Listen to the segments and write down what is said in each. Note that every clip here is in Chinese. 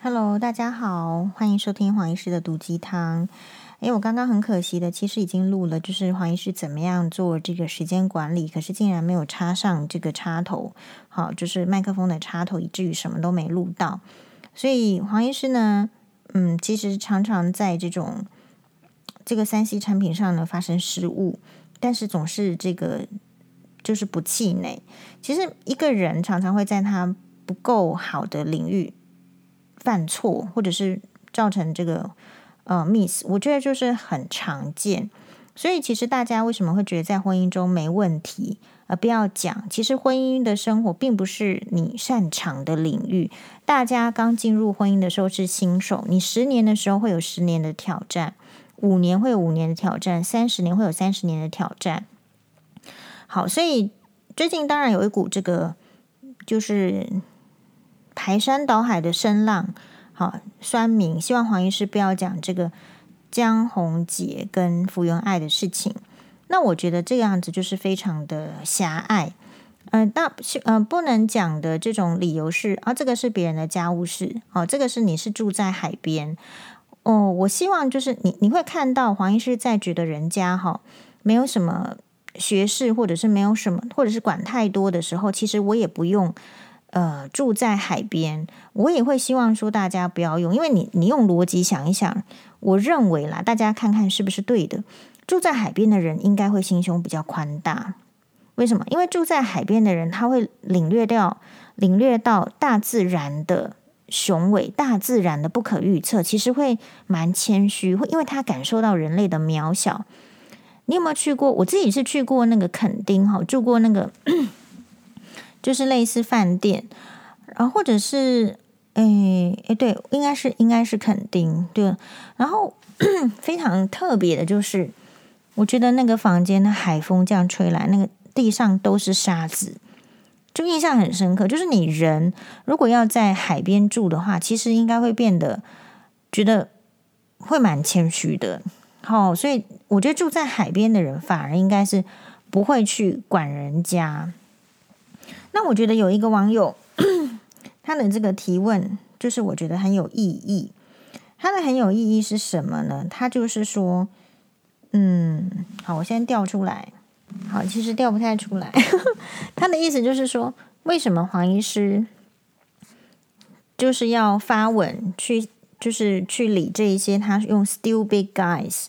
Hello，大家好，欢迎收听黄医师的毒鸡汤。诶，我刚刚很可惜的，其实已经录了，就是黄医师怎么样做这个时间管理，可是竟然没有插上这个插头，好，就是麦克风的插头，以至于什么都没录到。所以黄医师呢，嗯，其实常常在这种这个三 C 产品上呢发生失误，但是总是这个就是不气馁。其实一个人常常会在他不够好的领域。犯错，或者是造成这个呃 miss，我觉得就是很常见。所以其实大家为什么会觉得在婚姻中没问题？呃，不要讲，其实婚姻的生活并不是你擅长的领域。大家刚进入婚姻的时候是新手，你十年的时候会有十年的挑战，五年会有五年的挑战，三十年会有三十年的挑战。好，所以最近当然有一股这个就是。排山倒海的声浪，好酸民，希望黄医师不要讲这个江宏杰跟福原爱的事情。那我觉得这个样子就是非常的狭隘。嗯、呃，那嗯、不能讲的这种理由是啊，这个是别人的家务事，哦，这个是你是住在海边哦。我希望就是你你会看到黄医师在觉得人家哈、没有什么学识，或者是没有什么，或者是管太多的时候，其实我也不用。呃，住在海边，我也会希望说大家不要用，因为你你用逻辑想一想，我认为啦，大家看看是不是对的。住在海边的人应该会心胸比较宽大，为什么？因为住在海边的人，他会领略到领略到大自然的雄伟，大自然的不可预测，其实会蛮谦虚，会因为他感受到人类的渺小。你有没有去过？我自己是去过那个垦丁哈，住过那个。就是类似饭店，然后或者是，诶诶，对，应该是应该是垦丁，对。然后 非常特别的就是，我觉得那个房间的海风这样吹来，那个地上都是沙子，就印象很深刻。就是你人如果要在海边住的话，其实应该会变得觉得会蛮谦虚的。好，所以我觉得住在海边的人反而应该是不会去管人家。那我觉得有一个网友，他的这个提问就是我觉得很有意义。他的很有意义是什么呢？他就是说，嗯，好，我先调出来。好，其实调不太出来。他的意思就是说，为什么黄医师就是要发文去，就是去理这一些他用 stupid guys，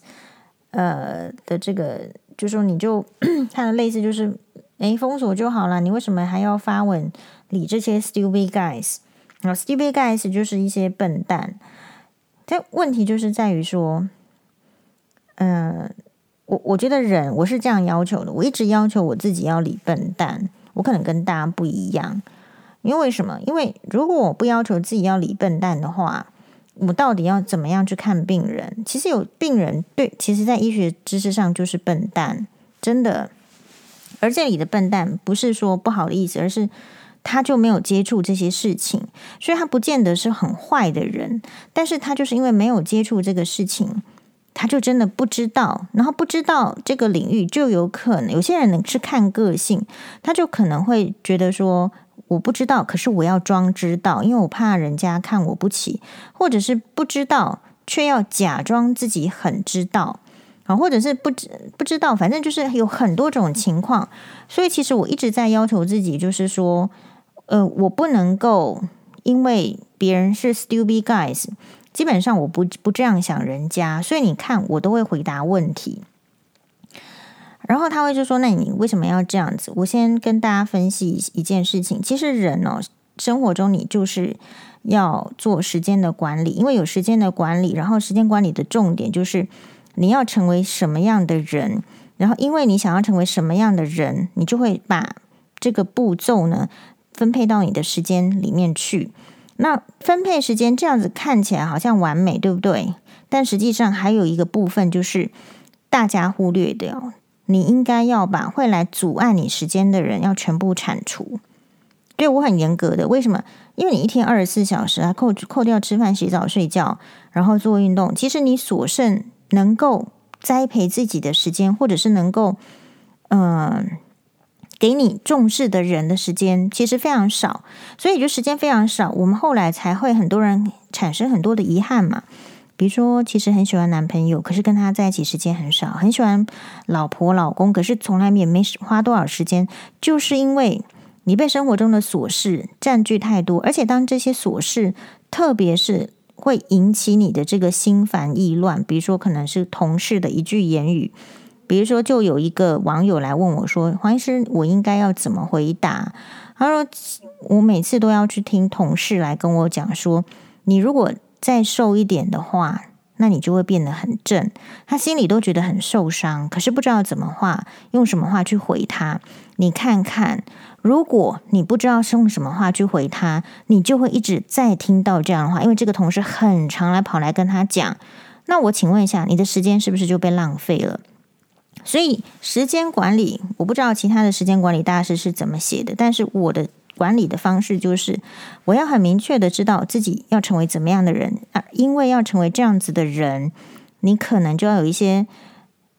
呃的这个，就说你就 他的类似就是。诶，封锁就好了，你为什么还要发文理这些 stupid guys？然后 stupid guys 就是一些笨蛋。但问题就是在于说，嗯、我我觉得人我是这样要求的，我一直要求我自己要理笨蛋，我可能跟大家不一样。因为什么？因为如果我不要求自己要理笨蛋的话，我到底要怎么样去看病人？其实有病人对，其实在医学知识上就是笨蛋，真的。而这里的笨蛋不是说不好的意思，而是他就没有接触这些事情，所以他不见得是很坏的人，但是他就是因为没有接触这个事情，他就真的不知道，然后不知道这个领域，就有可能有些人是看个性，他就可能会觉得说我不知道，可是我要装知道，因为我怕人家看我不起，或者是不知道却要假装自己很知道。啊，或者是不知不知道，反正就是有很多种情况，所以其实我一直在要求自己，就是说，呃，我不能够因为别人是 stupid guys，基本上我不不这样想人家，所以你看我都会回答问题，然后他会就说，那你为什么要这样子？我先跟大家分析一件事情，其实人哦，生活中你就是要做时间的管理，因为有时间的管理，然后时间管理的重点就是。你要成为什么样的人，然后因为你想要成为什么样的人，你就会把这个步骤呢分配到你的时间里面去。那分配时间这样子看起来好像完美，对不对？但实际上还有一个部分就是大家忽略掉，你应该要把会来阻碍你时间的人要全部铲除。对，我很严格的，为什么？因为你一天二十四小时啊，扣扣掉吃饭、洗澡、睡觉，然后做运动，其实你所剩。能够栽培自己的时间，或者是能够，嗯、给你重视的人的时间，其实非常少，所以就时间非常少。我们后来才会很多人产生很多的遗憾嘛。比如说，其实很喜欢男朋友，可是跟他在一起时间很少；很喜欢老婆老公，可是从来也没花多少时间，就是因为你被生活中的琐事占据太多，而且当这些琐事，特别是会引起你的这个心烦意乱，比如说可能是同事的一句言语，比如说就有一个网友来问我说：“黄医师，我应该要怎么回答？”他说：“我每次都要去听同事来跟我讲说，你如果……”再瘦一点的话，那你就会变得很正。他心里都觉得很受伤，可是不知道怎么话，用什么话去回他。你看看，如果你不知道是用什么话去回他，你就会一直在听到这样的话，因为这个同事很常来跑来跟他讲。那我请问一下，你的时间是不是就被浪费了？所以时间管理，我不知道其他的时间管理大师是怎么写的，但是我的。管理的方式就是，我要很明确的知道自己要成为怎么样的人啊，因为要成为这样子的人，你可能就要有一些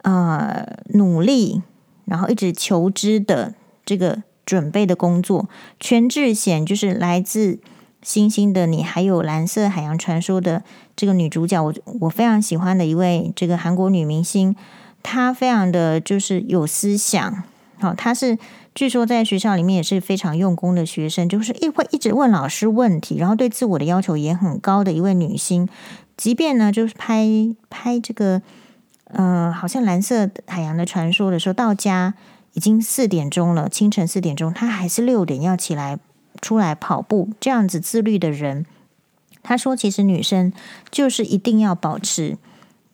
呃努力，然后一直求知的这个准备的工作。全智贤就是来自星星的你，还有蓝色海洋传说的这个女主角，我我非常喜欢的一位这个韩国女明星，她非常的就是有思想，好，她是。据说在学校里面也是非常用功的学生，就是一会一直问老师问题，然后对自我的要求也很高的一位女星。即便呢，就是拍拍这个，呃，好像蓝色海洋的传说的时候，到家已经四点钟了，清晨四点钟，他还是六点要起来出来跑步。这样子自律的人，他说，其实女生就是一定要保持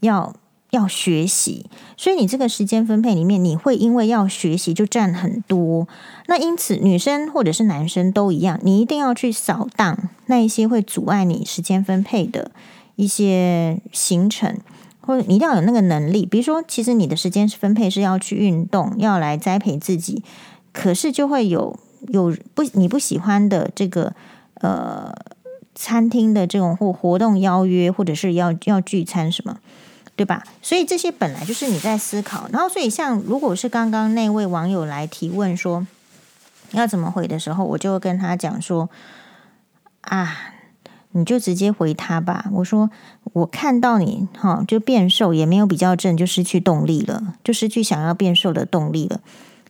要。要学习，所以你这个时间分配里面，你会因为要学习就占很多。那因此，女生或者是男生都一样，你一定要去扫荡那一些会阻碍你时间分配的一些行程，或者你一定要有那个能力。比如说，其实你的时间分配是要去运动，要来栽培自己，可是就会有有不你不喜欢的这个呃餐厅的这种或活动邀约，或者是要要聚餐什么。对吧？所以这些本来就是你在思考，然后所以像如果是刚刚那位网友来提问说要怎么回的时候，我就跟他讲说啊，你就直接回他吧。我说我看到你哈，就变瘦也没有比较正，就失去动力了，就失去想要变瘦的动力了，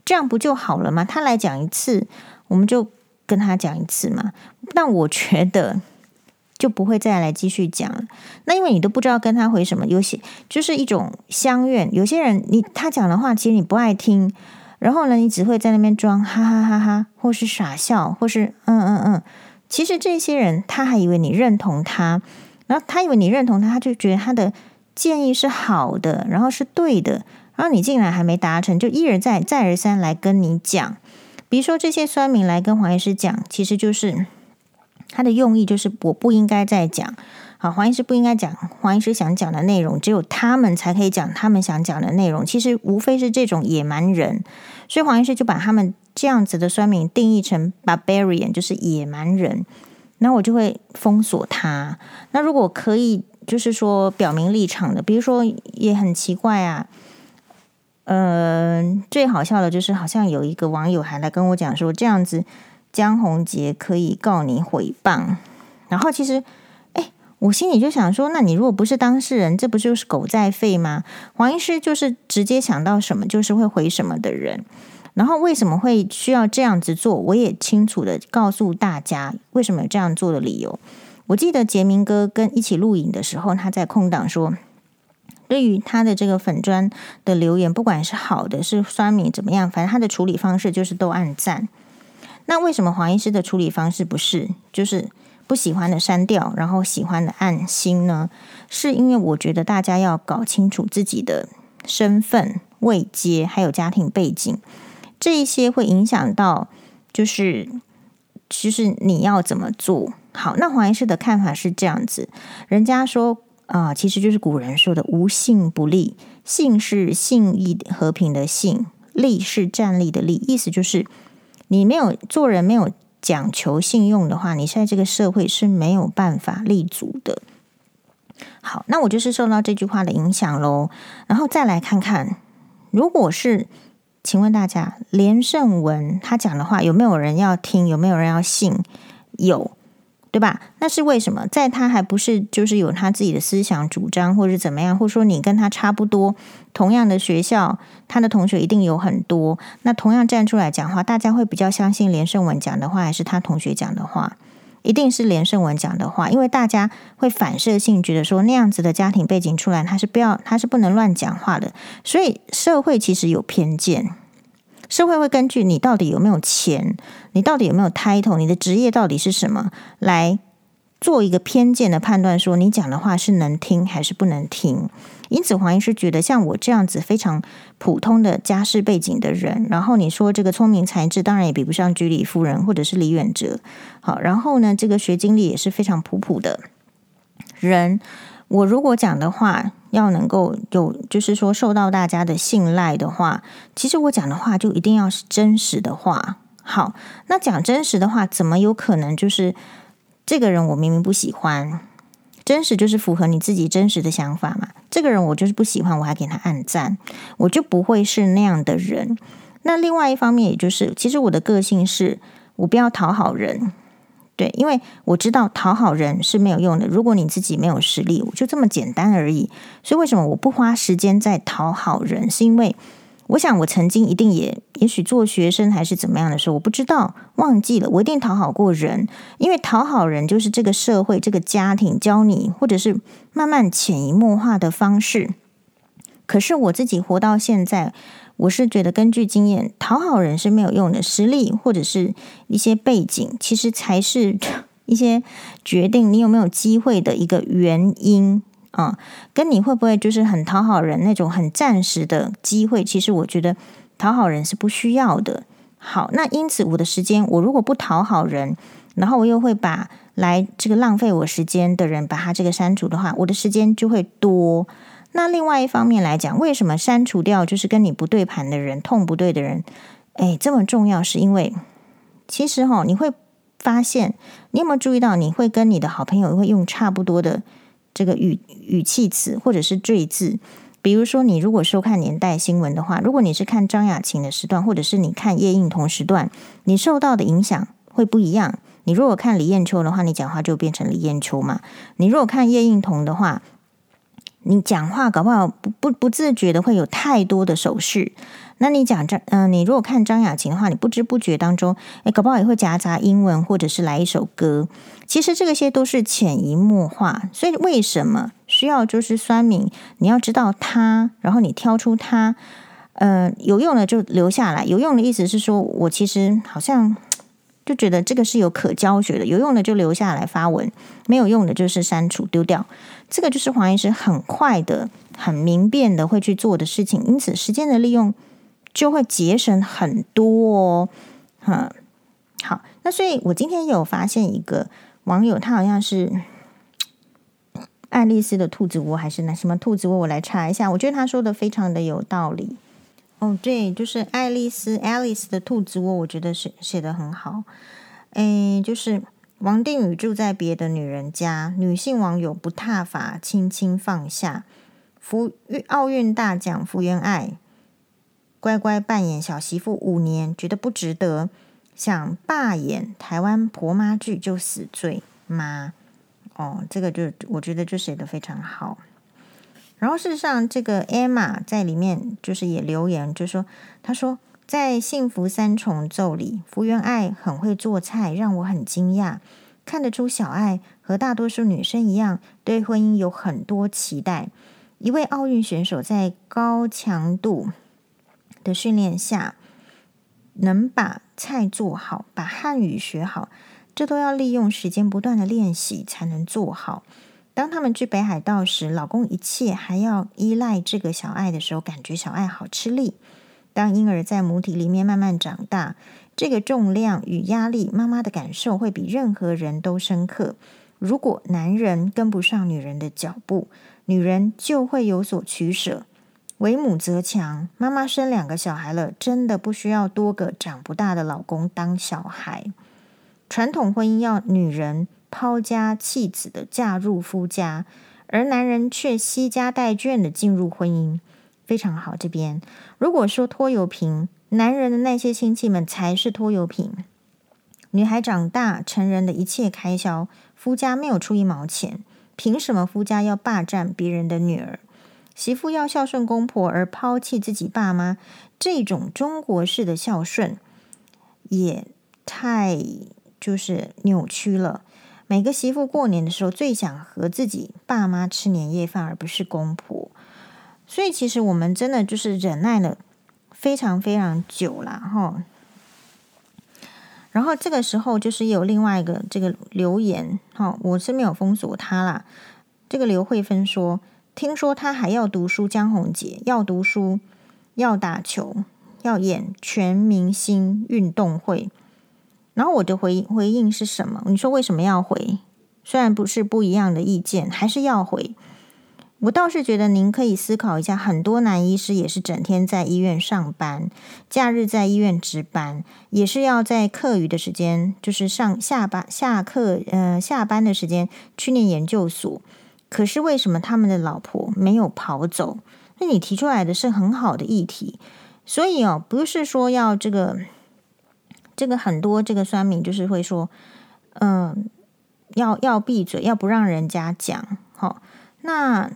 这样不就好了吗？他来讲一次，我们就跟他讲一次嘛。但我觉得。就不会再来继续讲了。那因为你都不知道跟他回什么，有些就是一种相怨。有些人你他讲的话，其实你不爱听，然后呢，你只会在那边装哈哈哈哈，或是傻笑，或是嗯嗯嗯。其实这些人他还以为你认同他，然后他以为你认同他，他就觉得他的建议是好的，然后是对的，然后你竟然还没达成，就一而再再而三来跟你讲。比如说这些酸民来跟黄医师讲，其实就是。他的用意就是我不应该再讲，好，黄医师不应该讲黄医师想讲的内容，只有他们才可以讲他们想讲的内容。其实无非是这种野蛮人，所以黄医师就把他们这样子的酸民定义成 barbarian，就是野蛮人。那我就会封锁他。那如果可以，就是说表明立场的，比如说也很奇怪啊，嗯、最好笑的就是好像有一个网友还来跟我讲说这样子。江宏杰可以告你诽谤，然后其实，哎，我心里就想说，那你如果不是当事人，这不就是狗在吠吗？黄医师就是直接想到什么就是会回什么的人，然后为什么会需要这样子做，我也清楚的告诉大家为什么有这样做的理由。我记得杰明哥跟一起录影的时候，他在空档说，对于他的这个粉砖的留言，不管是好的是酸民怎么样，反正他的处理方式就是都按赞。那为什么黄医师的处理方式不是就是不喜欢的删掉，然后喜欢的按心呢？是因为我觉得大家要搞清楚自己的身份、位阶，还有家庭背景，这一些会影响到，就是其实你要怎么做好。那黄医师的看法是这样子，人家说啊、其实就是古人说的“无信不立”，信是信义和平的信，立是站立的立，意思就是。你没有做人没有讲求信用的话，你在这个社会是没有办法立足的。好，那我就是受到这句话的影响喽。然后再来看看，如果是，请问大家，连胜文他讲的话有没有人要听？有没有人要信？有，对吧？那是为什么？在他还不是就是有他自己的思想主张，或者怎么样，或者说你跟他差不多，同样的学校，他的同学一定有很多。那同样站出来讲话，大家会比较相信连胜文讲的话，还是他同学讲的话？一定是连胜文讲的话，因为大家会反射性觉得说那样子的家庭背景出来，他是不要，他是不能乱讲话的。所以社会其实有偏见。社会会根据你到底有没有钱，你到底有没有 title，你的职业到底是什么，来做一个偏见的判断，说你讲的话是能听还是不能听。因此，黄医师觉得像我这样子非常普通的家世背景的人，然后你说这个聪明才智，当然也比不上居里夫人或者是李远哲。好，然后呢，这个学经历也是非常普普的人。我如果讲的话，要能够有，就是说受到大家的信赖的话，其实我讲的话就一定要是真实的话。好，那讲真实的话，怎么有可能就是这个人我明明不喜欢，真实就是符合你自己真实的想法嘛？这个人我就是不喜欢，我还给他按赞，我就不会是那样的人。那另外一方面，也就是其实我的个性是我不要讨好人。对，因为我知道讨好人是没有用的。如果你自己没有实力，我就这么简单而已。所以为什么我不花时间在讨好人？是因为我想我曾经一定也，也许做学生还是怎么样的时候，我不知道，忘记了，我一定讨好过人。因为讨好人就是这个社会、这个家庭教你，或者是慢慢潜移默化的方式。可是我自己活到现在。我是觉得，根据经验，讨好人是没有用的。实力或者是一些背景，其实才是 一些决定你有没有机会的一个原因啊。跟你会不会就是很讨好人那种很暂时的机会，其实我觉得讨好人是不需要的。好，那因此我的时间，我如果不讨好人，然后我又会把来这个浪费我时间的人把他这个删除的话，我的时间就会多。那另外一方面来讲，为什么删除掉就是跟你不对盘的人、痛不对的人，哎，这么重要？是因为其实哈、你会发现，你有没有注意到，你会跟你的好朋友会用差不多的这个语语气词或者是赘字。比如说，你如果收看年代新闻的话，如果你是看张雅琴的时段，或者是你看叶应同时段，你受到的影响会不一样。你如果看李艳秋的话，你讲话就变成李艳秋嘛。你如果看叶应桐的话，你讲话搞不好不不不自觉的会有太多的手势，那你讲张嗯，你如果看张雅琴的话，你不知不觉当中，诶，搞不好也会夹杂英文或者是来一首歌。其实这个些都是潜移默化，所以为什么需要就是酸敏？你要知道它，然后你挑出它，呃，有用的就留下来。有用的意思是说，我其实好像就觉得这个是有可教学的，有用的就留下来发文，没有用的就是删除丢掉。这个就是黄医师很快的、很明辨的会去做的事情，因此时间的利用就会节省很多哦。嗯，好，那所以我今天有发现一个网友，他好像是爱丽丝的兔子窝还是那什么兔子窝，我来查一下。我觉得他说的非常的有道理。哦，对，就是爱丽丝 Alice 的兔子窝，我觉得是写的很好。诶，就是。王定宇住在别的女人家，女性网友不踏法，轻轻放下。福奥运大奖福原爱乖乖扮演小媳妇五年，觉得不值得，想罢演台湾婆妈剧就死罪吗？哦，这个就我觉得就写得非常好。然后事实上，这个 Emma 在里面就是也留言，就说她说。在幸福三重奏里，福原爱很会做菜，让我很惊讶。看得出小爱和大多数女生一样，对婚姻有很多期待。一位奥运选手在高强度的训练下，能把菜做好，把汉语学好，这都要利用时间不断的练习才能做好。当他们去北海道时，老公一切还要依赖这个小爱的时候，感觉小爱好吃力。当婴儿在母体里面慢慢长大，这个重量与压力，妈妈的感受会比任何人都深刻。如果男人跟不上女人的脚步，女人就会有所取舍。为母则强，妈妈生两个小孩了，真的不需要多个长不大的老公当小孩。传统婚姻要女人抛家弃子的嫁入夫家，而男人却惜家带眷的进入婚姻。非常好，这边如果说拖油瓶，男人的那些亲戚们才是拖油瓶。女孩长大成人的一切开销，夫家没有出一毛钱，凭什么夫家要霸占别人的女儿？媳妇要孝顺公婆而抛弃自己爸妈，这种中国式的孝顺也太就是扭曲了。每个媳妇过年的时候最想和自己爸妈吃年夜饭，而不是公婆。所以其实我们真的就是忍耐了非常非常久了哈。然后这个时候就是有另外一个这个留言哈，我是没有封锁他啦。这个刘慧芬说。听说他还要读书，江宏杰要读书，要打球，要演全明星运动会。然后我的回回应是什么？你说为什么要回？虽然不是不一样的意见，还是要回。我倒是觉得您可以思考一下，很多男医师也是整天在医院上班，假日在医院值班，也是要在课余的时间，就是上下班下课，呃，下班的时间去念研究所。可是为什么他们的老婆没有跑走？那你提出来的是很好的议题，所以哦，不是说要这个这个很多这个酸民就是会说，嗯，要要闭嘴，要不让人家讲。好，那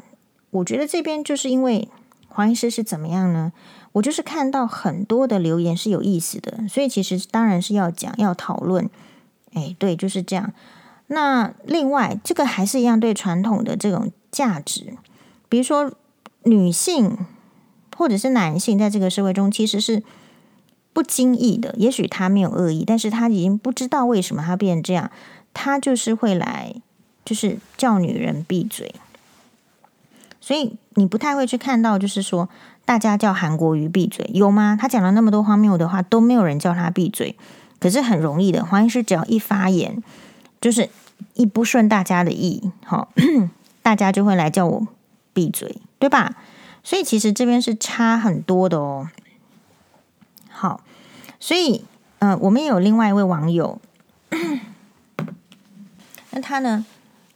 我觉得这边就是因为黄医师是怎么样呢？我就是看到很多的留言是有意思的，所以其实当然是要讲要讨论。哎，对，就是这样。那另外，这个还是一样对传统的这种价值，比如说女性或者是男性，在这个社会中其实是不经意的。也许他没有恶意，但是他已经不知道为什么他变成这样，他就是会来，就是叫女人闭嘴。所以你不太会去看到，就是说大家叫韩国瑜闭嘴，有吗？他讲了那么多荒谬的话，都没有人叫他闭嘴。可是很容易的，黄医师只要一发言，就是。一不顺大家的意，好，大家就会来叫我闭嘴，对吧？所以其实这边是差很多的哦。好，所以呃，我们也有另外一位网友，那他呢，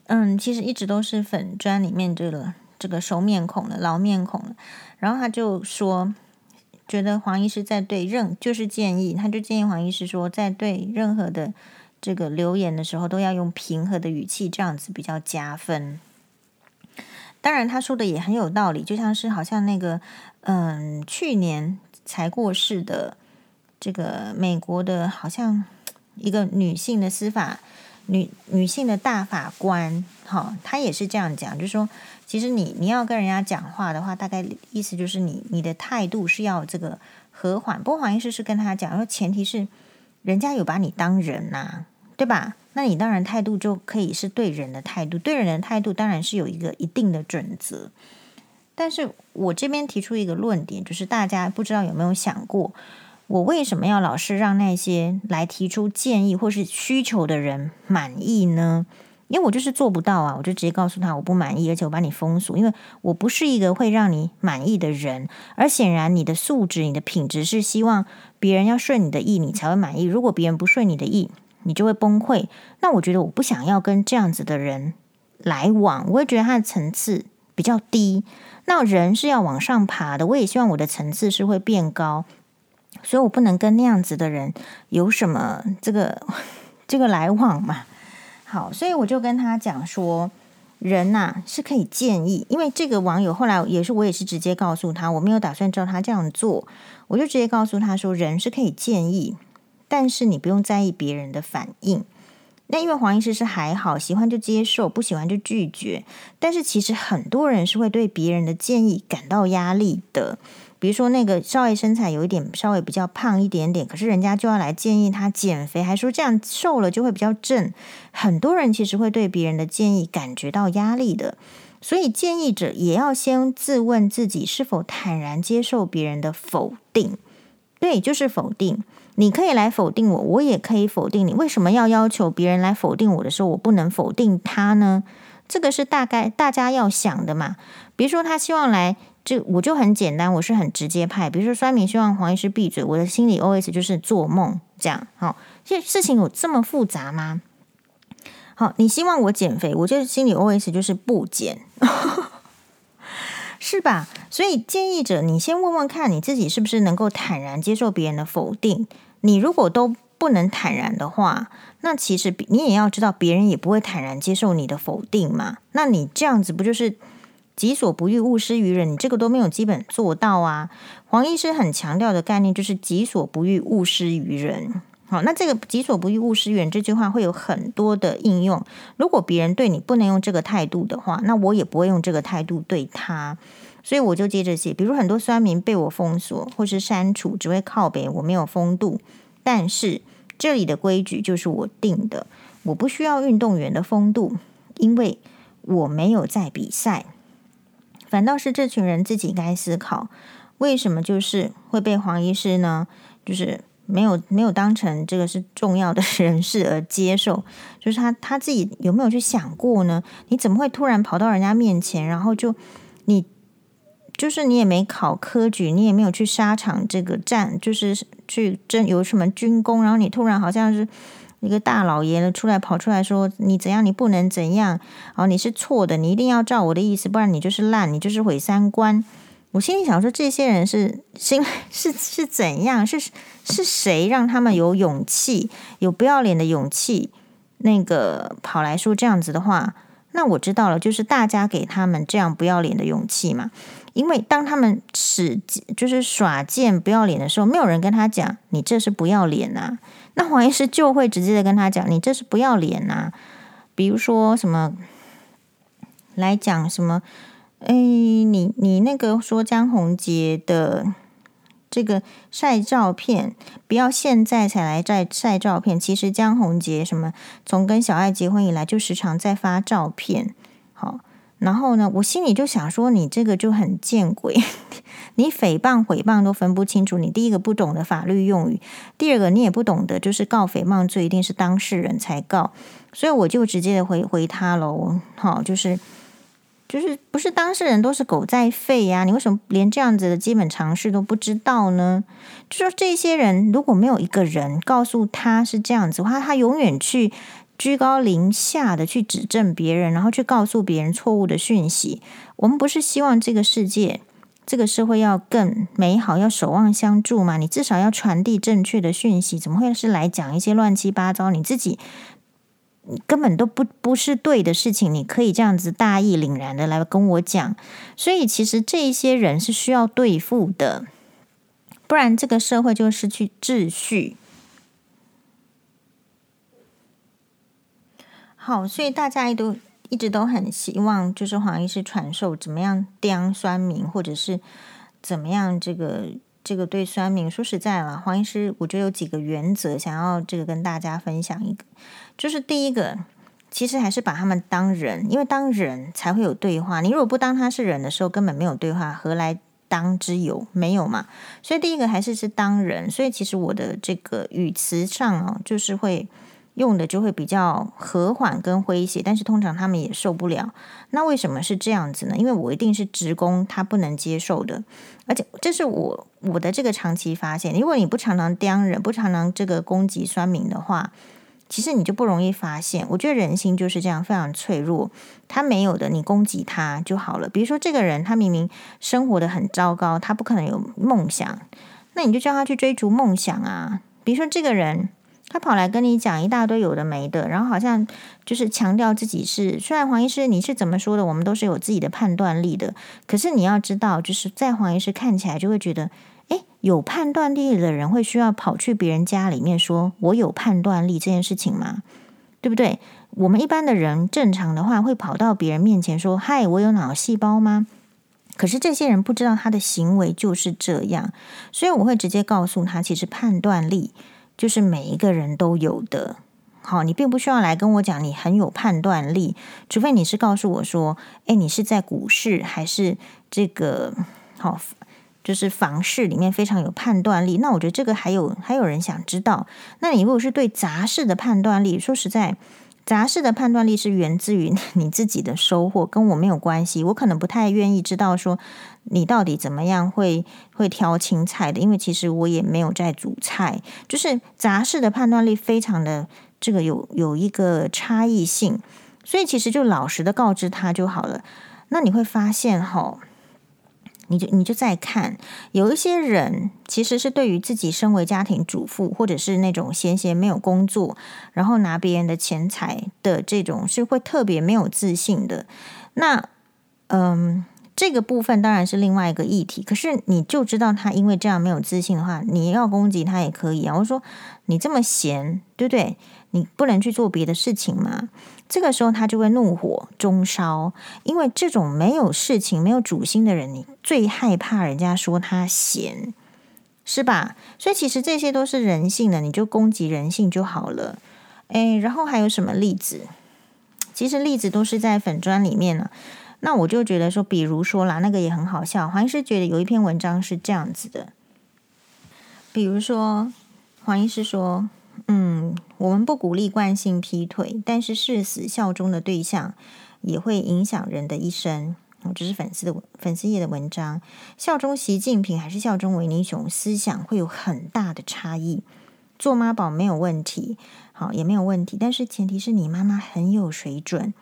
嗯，其实一直都是粉砖里面这个这个熟面孔的老面孔了，然后他就说，觉得黄医师在对任就是建议，他就建议黄医师说，在对任何的。这个留言的时候都要用平和的语气，这样子比较加分。当然，他说的也很有道理，就像是好像那个，嗯，去年才过世的这个美国的，好像一个女性的司法女女性的大法官，哈，她也是这样讲，就是说，其实你你要跟人家讲话的话，大概意思就是你你的态度是要这个和缓。不过黄医师是跟他讲，说前提是人家有把你当人呐、对吧？那你当然态度就可以是对人的态度，对人的态度当然是有一个一定的准则。但是我这边提出一个论点，就是大家不知道有没有想过，我为什么要老是让那些来提出建议或是需求的人满意呢？因为我就是做不到啊，我就直接告诉他我不满意，而且我把你封锁，因为我不是一个会让你满意的人。而显然，你的素质、你的品质是希望别人要顺你的意，你才会满意。如果别人不顺你的意，你就会崩溃。那我觉得我不想要跟这样子的人来往，我会觉得他的层次比较低。那人是要往上爬的，我也希望我的层次是会变高，所以我不能跟那样子的人有什么这个 这个来往嘛。好，所以我就跟他讲说，人呐、是可以建议，因为这个网友后来也是我也是直接告诉他，我没有打算照他这样做，我就直接告诉他说，人是可以建议。但是你不用在意别人的反应。那因为黄医师是还好，喜欢就接受，不喜欢就拒绝。但是其实很多人是会对别人的建议感到压力的。比如说那个少爷身材有一点稍微比较胖一点点，可是人家就要来建议他减肥，还说这样瘦了就会比较正。很多人其实会对别人的建议感觉到压力的。所以建议者也要先自问自己是否坦然接受别人的否定。对，就是否定。你可以来否定我，我也可以否定你。为什么要要求别人来否定我的时候，我不能否定他呢？这个是大概大家要想的嘛。比如说，他希望来，这我就很简单，我是很直接派。比如说，酸民希望黄医师闭嘴，我的心里 OS 就是做梦这样。好，这事情有这么复杂吗？好，你希望我减肥，我就心里 OS 就是不减。是吧？所以建议者，你先问问看你自己是不是能够坦然接受别人的否定。你如果都不能坦然的话，那其实你也要知道，别人也不会坦然接受你的否定嘛。那你这样子不就是己所不欲，勿施于人？你这个都没有基本做到啊。黄医师很强调的概念就是己所不欲，勿施于人。好，那这个“己所不欲，勿施于人”这句话会有很多的应用。如果别人对你不能用这个态度的话，那我也不会用这个态度对他。所以我就接着写，比如很多酸民被我封锁或是删除，只会靠北我没有风度。但是这里的规矩就是我定的，我不需要运动员的风度，因为我没有在比赛。反倒是这群人自己该思考，为什么就是会被黄医师呢？就是。没有没有当成这个是重要的 人事而接受，就是他他自己有没有去想过呢？你怎么会突然跑到人家面前，然后就你就是你也没考科举，你也没有去沙场这个战，就是去争有什么军功，然后你突然好像是一个大老爷了出来跑出来说你怎样，你不能怎样，哦，你是错的，你一定要照我的意思，不然你就是烂，你就是毁三观。我心里想说，这些人是心是是怎样？是是谁让他们有勇气、有不要脸的勇气？那个跑来说这样子的话，那我知道了，就是大家给他们这样不要脸的勇气嘛。因为当他们使就是耍贱不要脸的时候，没有人跟他讲你这是不要脸呐。那黄医师就会直接的跟他讲你这是不要脸呐。比如说什么来讲什么。哎，你你那个说江宏杰的这个晒照片，不要现在才来在晒照片。其实江宏杰什么从跟小爱结婚以来，就时常在发照片。好，然后呢，我心里就想说，你这个就很见鬼，你诽谤毁谤都分不清楚。你第一个不懂得法律用语，第二个你也不懂得，就是告诽谤罪一定是当事人才告。所以我就直接的回回他喽。好，就是。就是不是当事人都是狗在吠呀？你为什么连这样子的基本常识都不知道呢？就说这些人如果没有一个人告诉他是这样子的话，他永远去居高临下的去指正别人，然后去告诉别人错误的讯息。我们不是希望这个世界、这个社会要更美好，要守望相助吗？你至少要传递正确的讯息，怎么会是来讲一些乱七八糟？你自己。根本都不不是对的事情，你可以这样子大义凛然的来跟我讲。所以其实这一些人是需要对付的，不然这个社会就失去秩序。好，所以大家都一直都很希望，就是黄医师传授怎么样刁酸民，或者是怎么样这个这个对酸民。说实在了，黄医师我觉得有几个原则，想要这个跟大家分享一个。就是第一个，其实还是把他们当人，因为当人才会有对话。你如果不当他是人的时候，根本没有对话，何来当之有？没有嘛。所以第一个还是是当人。所以其实我的这个语词上哦，就是会用的就会比较和缓跟诙谐，但是通常他们也受不了。那为什么是这样子呢？因为我一定是直攻他不能接受的，而且这是我我的这个长期发现。如果你不常常刁人，不常常这个攻击酸民的话。其实你就不容易发现，我觉得人心就是这样，非常脆弱。他没有的，你攻击他就好了。比如说，这个人他明明生活的很糟糕，他不可能有梦想，那你就叫他去追逐梦想啊。比如说，这个人他跑来跟你讲一大堆有的没的，然后好像就是强调自己是，虽然黄医师你是怎么说的，我们都是有自己的判断力的，可是你要知道，就是在黄医师看起来就会觉得。诶，有判断力的人会需要跑去别人家里面说“我有判断力”这件事情吗？对不对？我们一般的人正常的话会跑到别人面前说“嗨，我有脑细胞吗？”可是这些人不知道他的行为就是这样，所以我会直接告诉他，其实判断力就是每一个人都有的。好，你并不需要来跟我讲你很有判断力，除非你是告诉我说：“哎，你是在股市还是这个？”好。就是房市里面非常有判断力，那我觉得这个还有还有人想知道。那你如果是对杂事的判断力，说实在，杂事的判断力是源自于 你自己的收获，跟我没有关系。我可能不太愿意知道说你到底怎么样会会挑青菜的，因为其实我也没有在煮菜。就是杂事的判断力非常的这个有有一个差异性，所以其实就老实的告知他就好了。那你会发现哈。你就你就再看，有一些人其实是对于自己身为家庭主妇，或者是那种闲闲没有工作，然后拿别人的钱财的这种，是会特别没有自信的。那嗯，这个部分当然是另外一个议题。可是你就知道他因为这样没有自信的话，你要攻击他也可以啊。我说你这么闲，对不对？你不能去做别的事情吗？这个时候他就会怒火中烧，因为这种没有事情、没有主心的人，你最害怕人家说他闲，是吧？所以其实这些都是人性的，你就攻击人性就好了。诶，然后还有什么例子？其实例子都是在粉砖里面呢。那我就觉得说，比如说啦，那个也很好笑。黄医师觉得有一篇文章是这样子的，比如说黄医师说。嗯，我们不鼓励惯性劈腿，但是誓死效忠的对象也会影响人的一生。我这、是粉丝的粉丝页的文章，效忠习近平还是效忠维尼熊，思想会有很大的差异。做妈宝没有问题，好也没有问题，但是前提是你妈妈很有水准。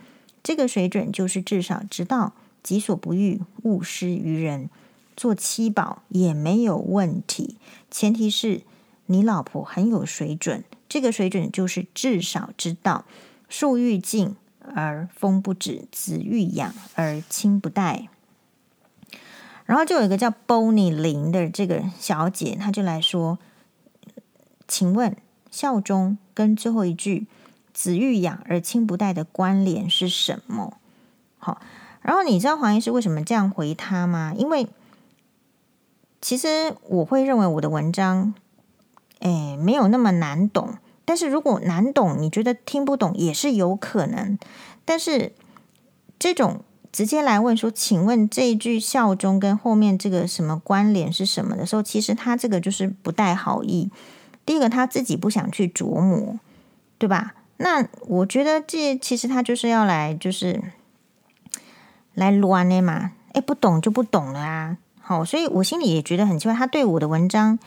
这个水准就是至少知道己所不欲，勿施于人。做妻宝也没有问题，前提是。你老婆很有水准，这个水准就是至少知道树欲静而风不止，子欲养而亲不待。然后就有一个叫 Bonnie 林的这个小姐，她就来说：“请问效忠跟最后一句‘子欲养而亲不待’的关联是什么？”好，然后你知道黄医师为什么这样回他吗？因为其实我会认为我的文章。哎，没有那么难懂。但是如果难懂，你觉得听不懂也是有可能。但是这种直接来问说，请问这一句效忠跟后面这个什么关联是什么的时候，其实他这个就是不带好意。第一个他自己不想去琢磨，对吧？那我觉得这其实他就是要来就是来乱的嘛。哎，不懂就不懂了啊。好，所以我心里也觉得很奇怪，他对我的文章。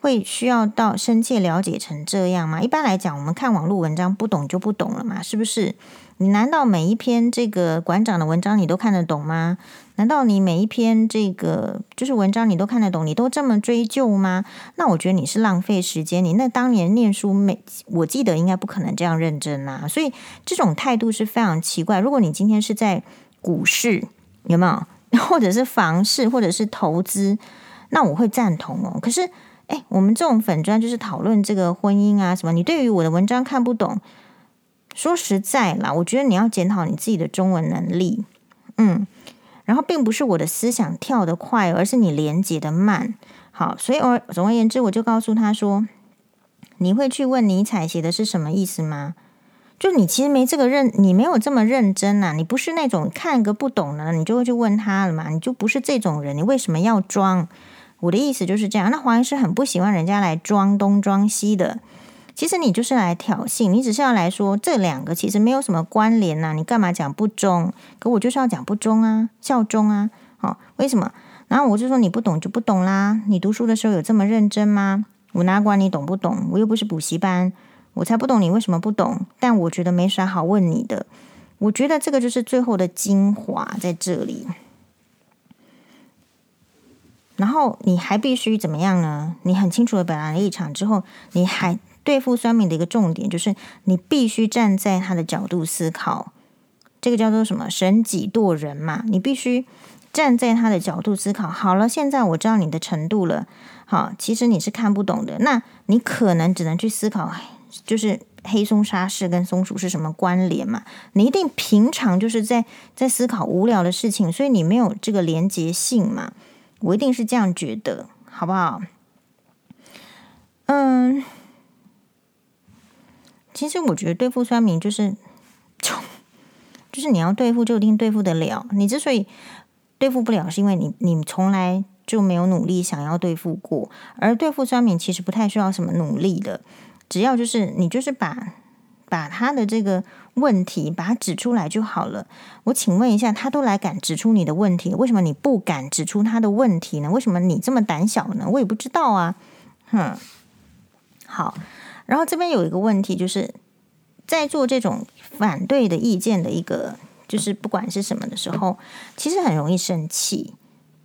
会需要到深切了解成这样吗？一般来讲，我们看网络文章，不懂就不懂了嘛，是不是？你难道每一篇这个馆长的文章你都看得懂吗？难道你每一篇这个就是文章你都看得懂？你都这么追究吗？那我觉得你是浪费时间。你那当年念书没？我记得应该不可能这样认真呐。所以这种态度是非常奇怪。如果你今天是在股市，有没有？或者是房市，或者是投资，那我会赞同哦。可是。哎，我们这种粉专就是讨论这个婚姻啊什么。你对于我的文章看不懂，说实在啦，我觉得你要检讨你自己的中文能力。嗯，然后并不是我的思想跳得快，而是你连接的慢。好，所以而总而言之，我就告诉他说：“你会去问尼采写的是什么意思吗？就你其实没这个认，你没有这么认真呐、你不是那种看个不懂的，你就会去问他了嘛。你就不是这种人，你为什么要装？”我的意思就是这样。那黄医师很不喜欢人家来装东装西的。其实你就是来挑衅，你只是要来说这两个其实没有什么关联呐、你干嘛讲不忠？可我就是要讲不忠啊，效忠啊。好，为什么？然后我就说你不懂就不懂啦。你读书的时候有这么认真吗？我哪管你懂不懂？我又不是补习班，我才不懂你为什么不懂。但我觉得没啥好问你的。我觉得这个就是最后的精华在这里。然后你还必须怎么样呢？你很清楚的表达立场之后，你还对付酸民的一个重点就是，你必须站在他的角度思考，这个叫做什么？审己度人嘛。你必须站在他的角度思考。好了，现在我知道你的程度了。好，其实你是看不懂的。那你可能只能去思考，就是黑松沙士跟松鼠是什么关联嘛？你一定平常就是在在思考无聊的事情，所以你没有这个连结性嘛。我一定是这样觉得，好不好？嗯，其实我觉得对付酸民就是，就是你要对付就一定对付得了。你之所以对付不了，是因为你你从来就没有努力想要对付过。而对付酸民其实不太需要什么努力的，只要就是你就是把把他的这个。问题把它指出来就好了。我请问一下，他都来敢指出你的问题，为什么你不敢指出他的问题呢？为什么你这么胆小呢？我也不知道啊。哼，好。然后这边有一个问题，就是在做这种反对的意见的一个，就是不管是什么的时候，其实很容易生气。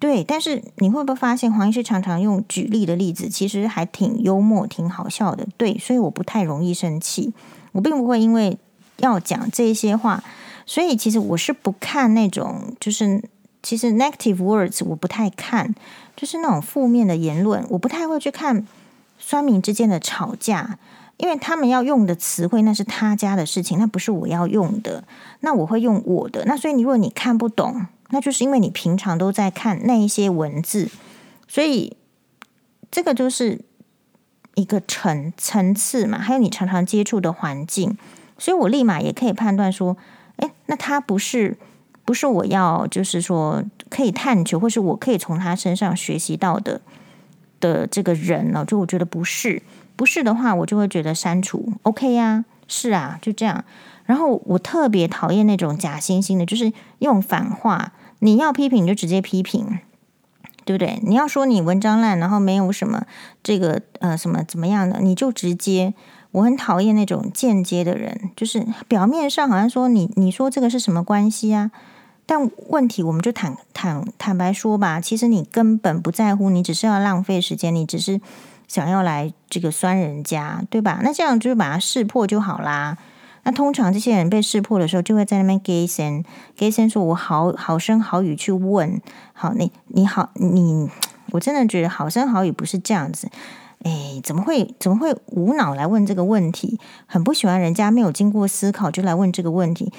对，但是你会不会发现黄医师常常用举例的例子，其实还挺幽默、挺好笑的。对，所以我不太容易生气，我并不会因为要讲这些话，所以其实我是不看那种，就是其实 negative words 我不太看，就是那种负面的言论，我不太会去看酸民之间的吵架，因为他们要用的词汇那是他家的事情，那不是我要用的，那我会用我的。那所以你如果你看不懂。那就是因为你平常都在看那一些文字，所以这个就是一个层层次嘛，还有你常常接触的环境，所以我立马也可以判断说，诶，那他不是不是我要就是说可以探求，或是我可以从他身上学习到的的这个人呢？就我觉得不是，不是的话，我就会觉得删除，OK 呀，是啊，就这样。然后我特别讨厌那种假惺惺的，就是用反话。你要批评你就直接批评，对不对？你要说你文章烂，然后没有什么这个呃什么怎么样的，你就直接。我很讨厌那种间接的人，就是表面上好像说你你说这个是什么关系啊？但问题我们就坦坦坦白说吧，其实你根本不在乎，你只是要浪费时间，你只是想要来这个酸人家，对吧？那这样就是把它识破就好啦。那通常这些人被识破的时候，就会在那边 gay 森，gay 森说：“我好好声好语去问，好你你好你，我真的觉得好声好语不是这样子。哎，怎么会怎么会无脑来问这个问题？很不喜欢人家没有经过思考就来问这个问题。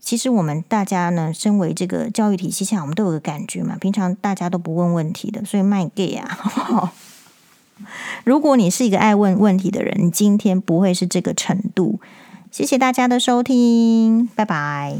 其实我们大家呢，身为这个教育体系下，我们都有个感觉嘛，平常大家都不问问题的，所以卖 gay 啊。呵呵如果你是一个爱问问题的人，你今天不会是这个程度。谢谢大家的收听，拜拜。